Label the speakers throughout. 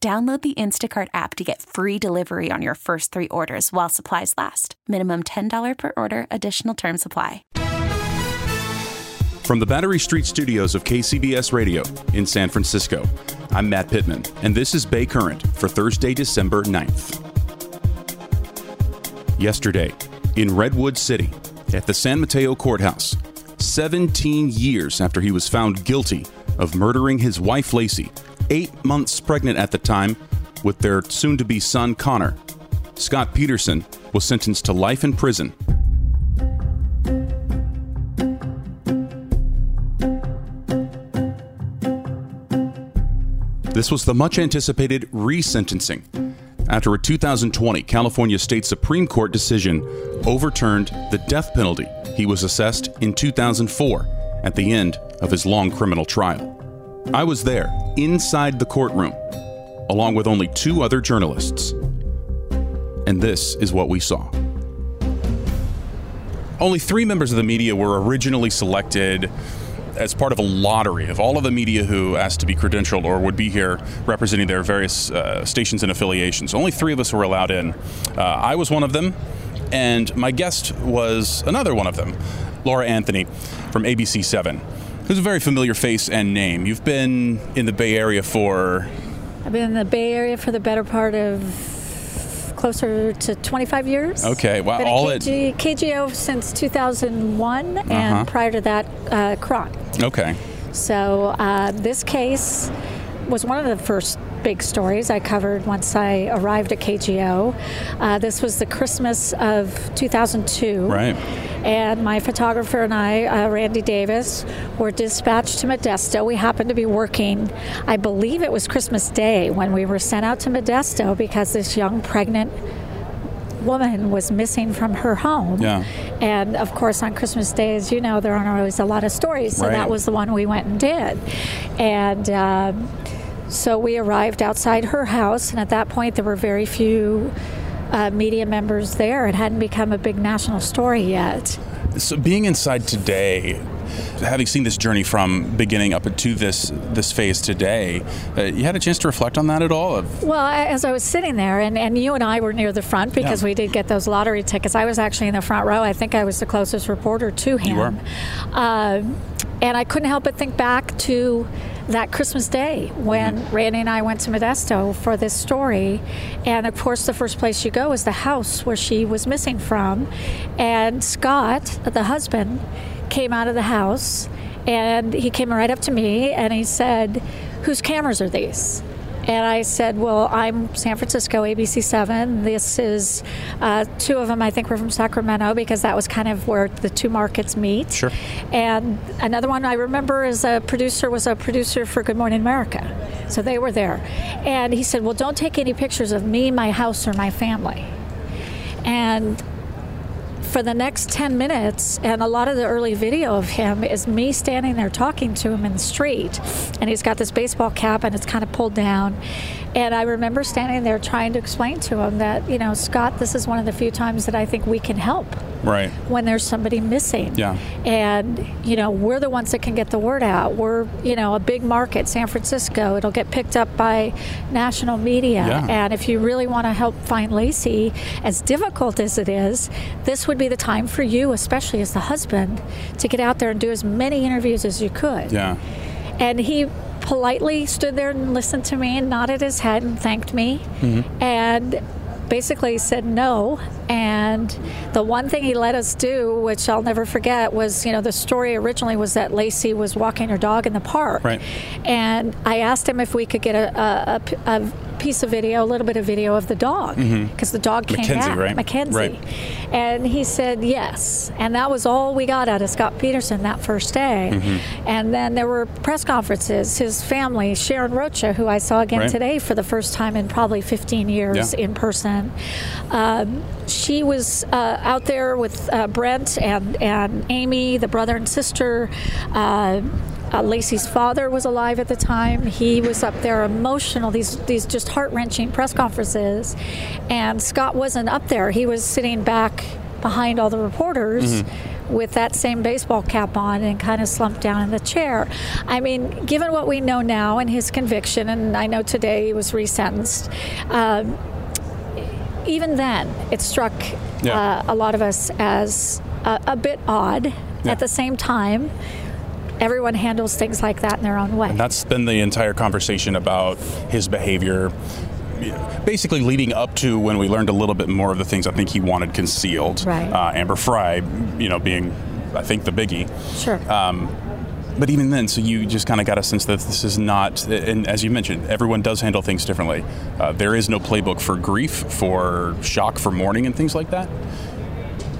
Speaker 1: Download the Instacart app to get free delivery on your first three orders while supplies last. Minimum $10 per order, additional term supply.
Speaker 2: From the Battery Street studios of KCBS Radio in San Francisco, I'm Matt Pittman, and this is Bay Current for Thursday, December 9th. Yesterday, in Redwood City, at the San Mateo Courthouse, 17 years after he was found guilty of murdering his wife Laci eight months pregnant at the time with their soon to be son Conner. Scott Peterson was sentenced to life in prison. This was the much anticipated resentencing after a 2020 California State Supreme Court decision overturned the death penalty he was assessed in 2004 at the end of his long criminal trial. I was there, inside the courtroom, along with only two other journalists. And this is what we saw. Only three members of the media were originally selected as part of a lottery of all of the media who asked to be credentialed or would be here representing their various uh, stations and affiliations. Only three of us were allowed in. Uh, I was one of them, and my guest was another one of them, Laura Anthony from ABC 7 who's a very familiar face and name. You've been in the Bay Area for.
Speaker 3: I've been in the Bay Area for the better part of closer to 25 years.
Speaker 2: Okay, wow.
Speaker 3: Been
Speaker 2: All
Speaker 3: at KG, KGO since 2001,
Speaker 2: Uh-huh.
Speaker 3: and prior to that, uh, KRON.
Speaker 2: it. Okay.
Speaker 3: So uh, this case was one of the first big stories I covered once I arrived at KGO. Uh, this was the Christmas of 2002.
Speaker 2: Right.
Speaker 3: And my photographer and I, uh, Randy Davis, were dispatched to Modesto. We happened to be working, I believe it was Christmas Day when we were sent out to Modesto because this young pregnant woman was missing from her home.
Speaker 2: Yeah.
Speaker 3: And of course, on Christmas Day, as you know, there aren't always a lot of stories. So
Speaker 2: Right.
Speaker 3: that was the one we went and did. And um, so we arrived outside her house, and at that point, there were very few uh, media members there. It hadn't become a big national story yet.
Speaker 2: So being inside today, having seen this journey from beginning up to this this phase today, uh, you had a chance to reflect on that at all? Of
Speaker 3: Well, I- as I was sitting there, and, and you and I were near the front because
Speaker 2: Yeah.
Speaker 3: we did get those lottery tickets. I was actually in the front row. I think I was the closest reporter to him.
Speaker 2: You were.
Speaker 3: Um, and I couldn't help but think back to that Christmas day when
Speaker 2: Mm-hmm.
Speaker 3: Randy and I went to Modesto for this story. And of course, the first place you go is the house where she was missing from. And Scott, the husband, came out of the house and he came right up to me and he said, Whose cameras are these? And I said, Well, I'm San Francisco, ABC 7. This is uh, two of them, I think, were from Sacramento because that was kind of where the two markets meet.
Speaker 2: Sure.
Speaker 3: And another one I remember as a producer was a producer for Good Morning America. So they were there. And he said, Well, don't take any pictures of me, my house, or my family. And for the next 10 minutes, and a lot of the early video of him is me standing there talking to him in the street. And he's got this baseball cap and it's kind of pulled down. And I remember standing there trying to explain to him that, you know, Scott, this is one of the few times that I think we can help
Speaker 2: Right.
Speaker 3: when there's somebody missing.
Speaker 2: Yeah.
Speaker 3: And, you know, we're the ones that can get the word out. We're, you know, a big market, San Francisco. It'll get picked up by national media.
Speaker 2: Yeah.
Speaker 3: And if you really want to help find Laci, as difficult as it is, this would be the time for you, especially as the husband, to get out there and do as many interviews as you could.
Speaker 2: Yeah.
Speaker 3: And he politely stood there and listened to me and nodded his head and thanked me. Mm-hmm. And basically said no. And the one thing he let us do, which I'll never forget, was you know, the story originally was that Laci was walking her dog in the park.
Speaker 2: Right.
Speaker 3: And I asked him if we could get a a piece of video, a little bit of video of the dog, because the dog came
Speaker 2: Mackenzie,
Speaker 3: back.
Speaker 2: right?
Speaker 3: Mackenzie.
Speaker 2: Right.
Speaker 3: And he said yes. And that was all we got out of Scott Peterson that first day.
Speaker 2: Mm-hmm.
Speaker 3: And then there were press conferences. His family, Sharon Rocha, who I saw again
Speaker 2: Right.
Speaker 3: today for the first time in probably 15 years
Speaker 2: Yeah.
Speaker 3: in person, um, she was uh, out there with uh, Brent and, and Amy, the brother and sister. Uh, uh, Laci's father was alive at the time. He was up there emotional, these, these just heart wrenching press conferences. And Scott wasn't up there. He was sitting back behind all the reporters with that same baseball cap on and kind of slumped down in the chair. I mean, given what we know now and his conviction, and I know today he was resentenced. Um, even then, it struck
Speaker 2: Yeah.
Speaker 3: uh, a lot of us as a, a bit odd.
Speaker 2: Yeah.
Speaker 3: At the same time, everyone handles things like that in their own way.
Speaker 2: And that's been the entire conversation about his behavior. Basically, leading up to when we learned a little bit more of the things I think he wanted concealed.
Speaker 3: Right.
Speaker 2: Uh, Amber Frey, you know, being, I think, the biggie.
Speaker 3: sure.
Speaker 2: Um, but even then, so you just kind of got a sense that this is not, and as you mentioned, everyone does handle things differently. Uh, there is no playbook for grief, for shock, for mourning, and things like that.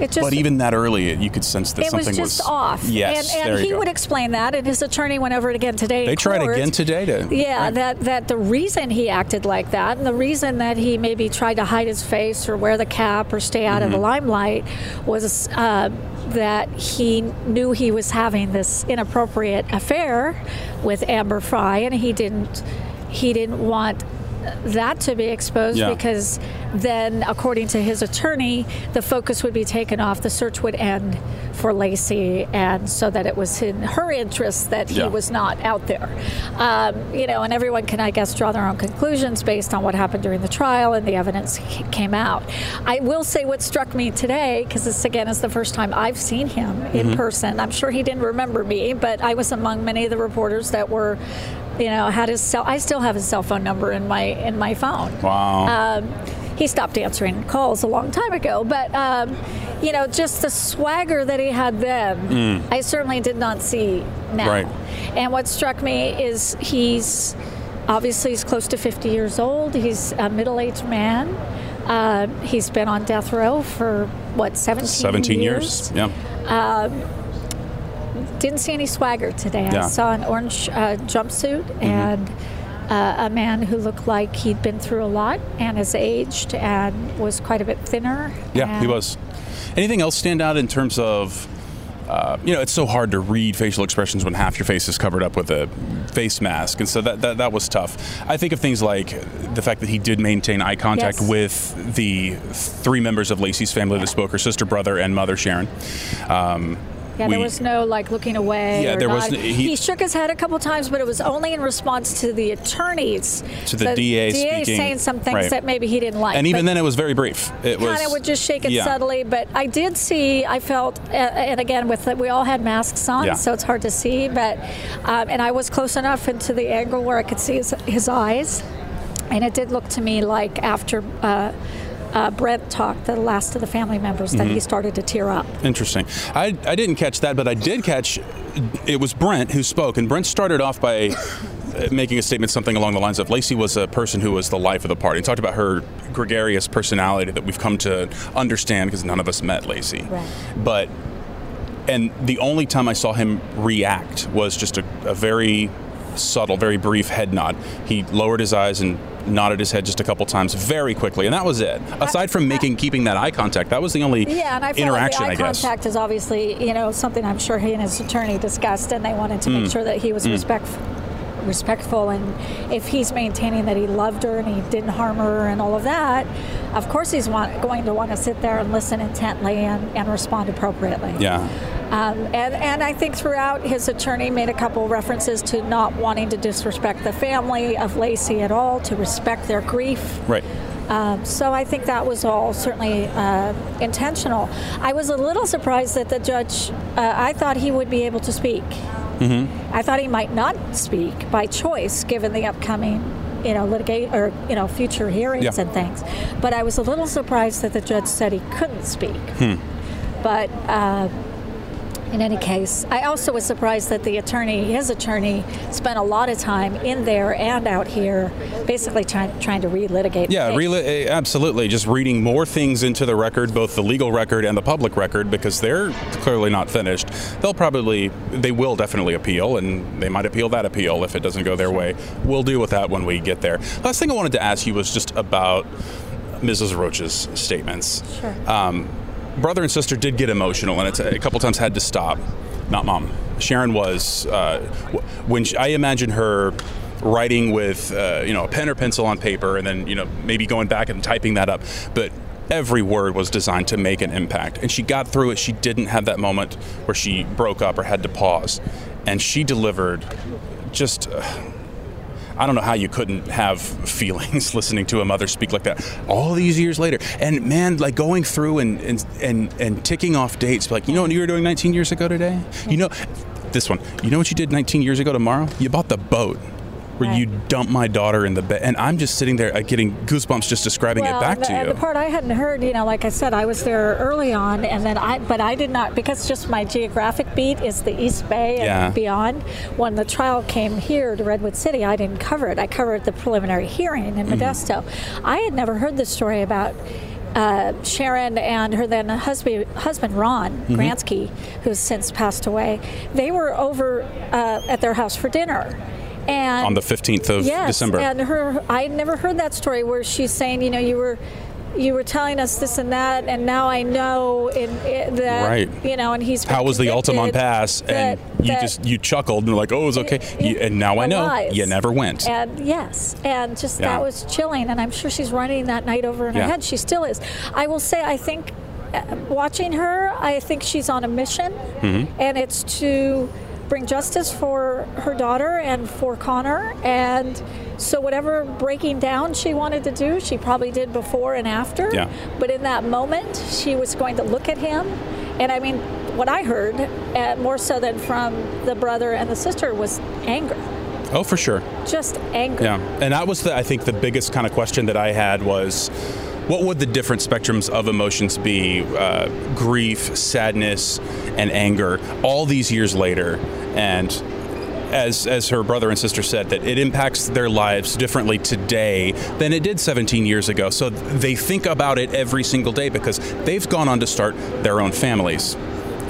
Speaker 3: It just
Speaker 2: but even that early, you could sense that
Speaker 3: it was
Speaker 2: something
Speaker 3: just off.
Speaker 2: Yes,
Speaker 3: and, and he
Speaker 2: go.
Speaker 3: would explain that, and his attorney went over it again today.
Speaker 2: They tried
Speaker 3: court.
Speaker 2: again today to.
Speaker 3: Yeah,
Speaker 2: right.
Speaker 3: that that the reason he acted like that, and the reason that he maybe tried to hide his face or wear the cap or stay out of
Speaker 2: Mm-hmm.
Speaker 3: the limelight was uh, that he knew he was having this inappropriate affair with Amber Frey, and he didn't he didn't want that to be exposed
Speaker 2: Yeah.
Speaker 3: because then, according to his attorney, the focus would be taken off. The search would end for Laci, and so that it was in her interest that he
Speaker 2: Yeah.
Speaker 3: was not out there. Um, you know, and everyone can, I guess, draw their own conclusions based on what happened during the trial and the evidence came out. I will say what struck me today, because this again is the first time I've seen him in person. I'm sure he didn't remember me, but I was among many of the reporters that were. You know, had his cell. I still have his cell phone number in my in my phone.
Speaker 2: Wow.
Speaker 3: Um, he stopped answering calls a long time ago, but um, you know, just the swagger that he had then, I certainly did not see now.
Speaker 2: Right.
Speaker 3: And what struck me is he's obviously he's close to 50 years old. He's a middle-aged man. Uh, he's been on death row for what 17,
Speaker 2: 17 years. Yeah.
Speaker 3: Didn't see any swagger today.
Speaker 2: Yeah.
Speaker 3: I saw an orange uh, jumpsuit and uh, a man who looked like he'd been through a lot and has aged and was quite a bit thinner.
Speaker 2: Yeah, he was. Anything else stand out in terms of, uh, you know, it's so hard to read facial expressions when half your face is covered up with a face mask, and so that that, that was tough. I think of things like the fact that he did maintain eye contact
Speaker 3: Yes.
Speaker 2: with the three members of Laci's family that spoke, her sister, brother, and mother Sharon. Um,
Speaker 3: Yeah, there was no like looking away.
Speaker 2: Yeah, there was he-
Speaker 3: he, shook his head a couple times, but it was only in response to the attorneys.
Speaker 2: To the DA
Speaker 3: DA
Speaker 2: speaking-
Speaker 3: saying some things
Speaker 2: right.
Speaker 3: that maybe he didn't like.
Speaker 2: and even
Speaker 3: but
Speaker 2: then, it was very brief. It was
Speaker 3: kind of would just shake it
Speaker 2: yeah.
Speaker 3: subtly. But I did see, I felt, and again, with that we all had masks on,
Speaker 2: Yeah.
Speaker 3: so it's hard to see. But um, and I was close enough into the angle where I could see his, his eyes, and it did look to me like after. Uh, uh, Brent talked, the last of the family members, that
Speaker 2: Mm-hmm.
Speaker 3: he started to tear up.
Speaker 2: Interesting. I, I didn't catch that, but I did catch it was Brent who spoke, and Brent started off by making a statement something along the lines of Laci was a person who was the life of the party. And talked about her gregarious personality that we've come to understand because none of us met Laci.
Speaker 3: Right.
Speaker 2: But and the only time I saw him react was just a, a very subtle, very brief head nod. He lowered his eyes and nodded his head just a couple times very quickly, and that was it. Aside from making keeping that eye contact, that was the only
Speaker 3: Yeah, and I
Speaker 2: interaction.
Speaker 3: like eye
Speaker 2: I guess.
Speaker 3: contact is obviously, you know, something I'm sure he and his attorney discussed, and they wanted to
Speaker 2: Mm.
Speaker 3: make sure that he was respectful. Respectful, and if he's maintaining that he loved her and he didn't harm her and all of that, of course he's want, going to want to sit there and listen intently and, and respond appropriately.
Speaker 2: Yeah.
Speaker 3: Um, and, and I think throughout his attorney made a couple references to not wanting to disrespect the family of Laci at all, to respect their grief.
Speaker 2: Right.
Speaker 3: Um, so I think that was all certainly uh, intentional. I was a little surprised that the judge, uh, I thought he would be able to speak.
Speaker 2: Mm-hmm.
Speaker 3: I thought he might not speak by choice given the upcoming you know litigate or you know future hearings
Speaker 2: Yeah.
Speaker 3: and things but i was a little surprised that the judge said he couldn't speak
Speaker 2: Hmm.
Speaker 3: but uh, in any case, I also was surprised that the attorney, his attorney, spent a lot of time in there and out here, basically trying trying to relitigate.
Speaker 2: Yeah, really, eh, absolutely. Just reading more things into the record, both the legal record and the public record, because they're clearly not finished. They'll probably, they will definitely appeal, and they might appeal that appeal if it doesn't go their way. We'll deal with that when we get there. Last thing I wanted to ask you was just about Mrs. Rocha's statements.
Speaker 3: Sure.
Speaker 2: Um, brother and sister did get emotional, and it's a couple times had to stop. Not mom. Sharon was uh, when she, I imagine her writing with uh, you know a pen or pencil on paper, and then you know maybe going back and typing that up, but. Every word was designed to make an impact, and she got through it. She didn't have that moment where she broke up or had to pause, and she delivered just. Uh, I don't know how you couldn't have feelings listening to a mother speak like that all these years later. And man, like going through and and and, and ticking off dates, like you know what you were doing 19 years ago today. You know, this one. You know what you did 19 years ago tomorrow? You bought the boat. Where you dump my daughter in the bed, and I'm just sitting there uh, getting goosebumps just describing
Speaker 3: well,
Speaker 2: it back
Speaker 3: the,
Speaker 2: to you.
Speaker 3: the part I hadn't heard, you know, like I said, I was there early on, and then I, but I did not because just my geographic beat is the East Bay and
Speaker 2: Yeah.
Speaker 3: beyond. When the trial came here to Redwood City, I didn't cover it. I covered the preliminary hearing in
Speaker 2: Mm-hmm.
Speaker 3: Modesto. I had never heard the story about. Uh, Sharon and her then husband, husband Ron
Speaker 2: Mm-hmm.
Speaker 3: Grantski, who's since passed away, they were over uh, at their house for dinner. And
Speaker 2: on the 15th of
Speaker 3: yes,
Speaker 2: December.
Speaker 3: and her I never heard that story where she's saying, you know, you were you were telling us this and that, and now I know that
Speaker 2: Right.
Speaker 3: you know, and he's
Speaker 2: How was the Altamont Pass? And you
Speaker 3: that-
Speaker 2: just you chuckled and were like, "Oh, it was okay." You- and now I know
Speaker 3: lies.
Speaker 2: you never went.
Speaker 3: And yes, and just
Speaker 2: Yeah.
Speaker 3: that was chilling. And I'm sure she's running that night over in
Speaker 2: Yeah.
Speaker 3: her head. She still is. I will say, I think uh, watching her, I think she's on a mission,
Speaker 2: Mm-hmm.
Speaker 3: and it's to bring justice for her daughter and for Conner. And so, whatever breaking down she wanted to do, she probably did before and after.
Speaker 2: Yeah.
Speaker 3: But in that moment, she was going to look at him. And I mean, what I heard, uh, more so than from the brother and the sister, was anger.
Speaker 2: oh, for sure.
Speaker 3: Just anger.
Speaker 2: Yeah, and that was the I think the biggest kind of question that I had was, what would the different spectrums of emotions be? Uh, grief, sadness, and anger. All these years later, and as as her brother and sister said, that it impacts their lives differently today than it did 17 years ago. So they think about it every single day because they've gone on to start their own families.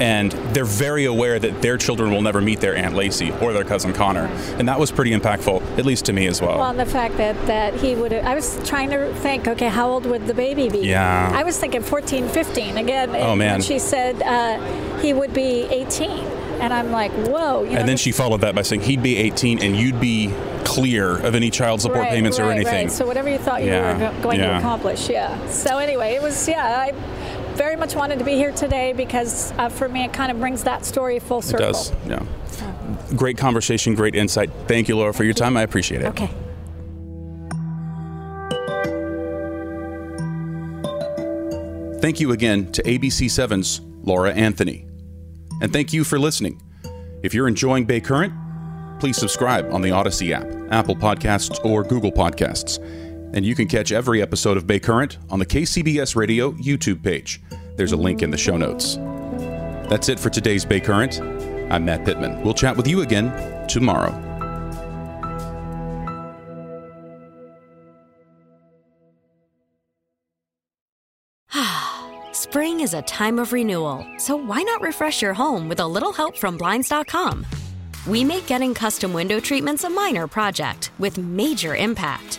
Speaker 2: And they're very aware that their children will never meet their Aunt Laci or their cousin Conner. And that was pretty impactful, at least to me as well.
Speaker 3: Well, and the fact that, that he would I was trying to think, okay, how old would the baby be?
Speaker 2: Yeah.
Speaker 3: I was thinking 14, 15. Again,
Speaker 2: Oh,
Speaker 3: and
Speaker 2: man.
Speaker 3: she said uh, he would be 18. And I'm like, whoa. You know,
Speaker 2: And then she followed that by saying he'd be 18 and you'd be clear of any child support
Speaker 3: right,
Speaker 2: payments or anything.
Speaker 3: Right. So whatever you thought you
Speaker 2: Yeah,
Speaker 3: were go- going
Speaker 2: yeah.
Speaker 3: to accomplish, yeah. So anyway, it was, yeah, I very much wanted to be here today because uh, for me it kind of brings that story full
Speaker 2: it
Speaker 3: circle.
Speaker 2: does. Yeah. Great conversation, great insight. Thank you, Laura, for your time. I appreciate it.
Speaker 3: Okay.
Speaker 2: Thank you again to ABC7's Laura Anthony. And thank you for listening. If you're enjoying Bay Current, please subscribe on the Odyssey app, Apple Podcasts, or Google Podcasts. And you can catch every episode of Bay Current on the KCBS Radio YouTube page. There's a link in the show notes. That's it for today's Bay Current. I'm Matt Pittman. We'll chat with you again tomorrow.
Speaker 4: Spring is a time of renewal, so why not refresh your home with a little help from Blinds.com? We make getting custom window treatments a minor project with major impact.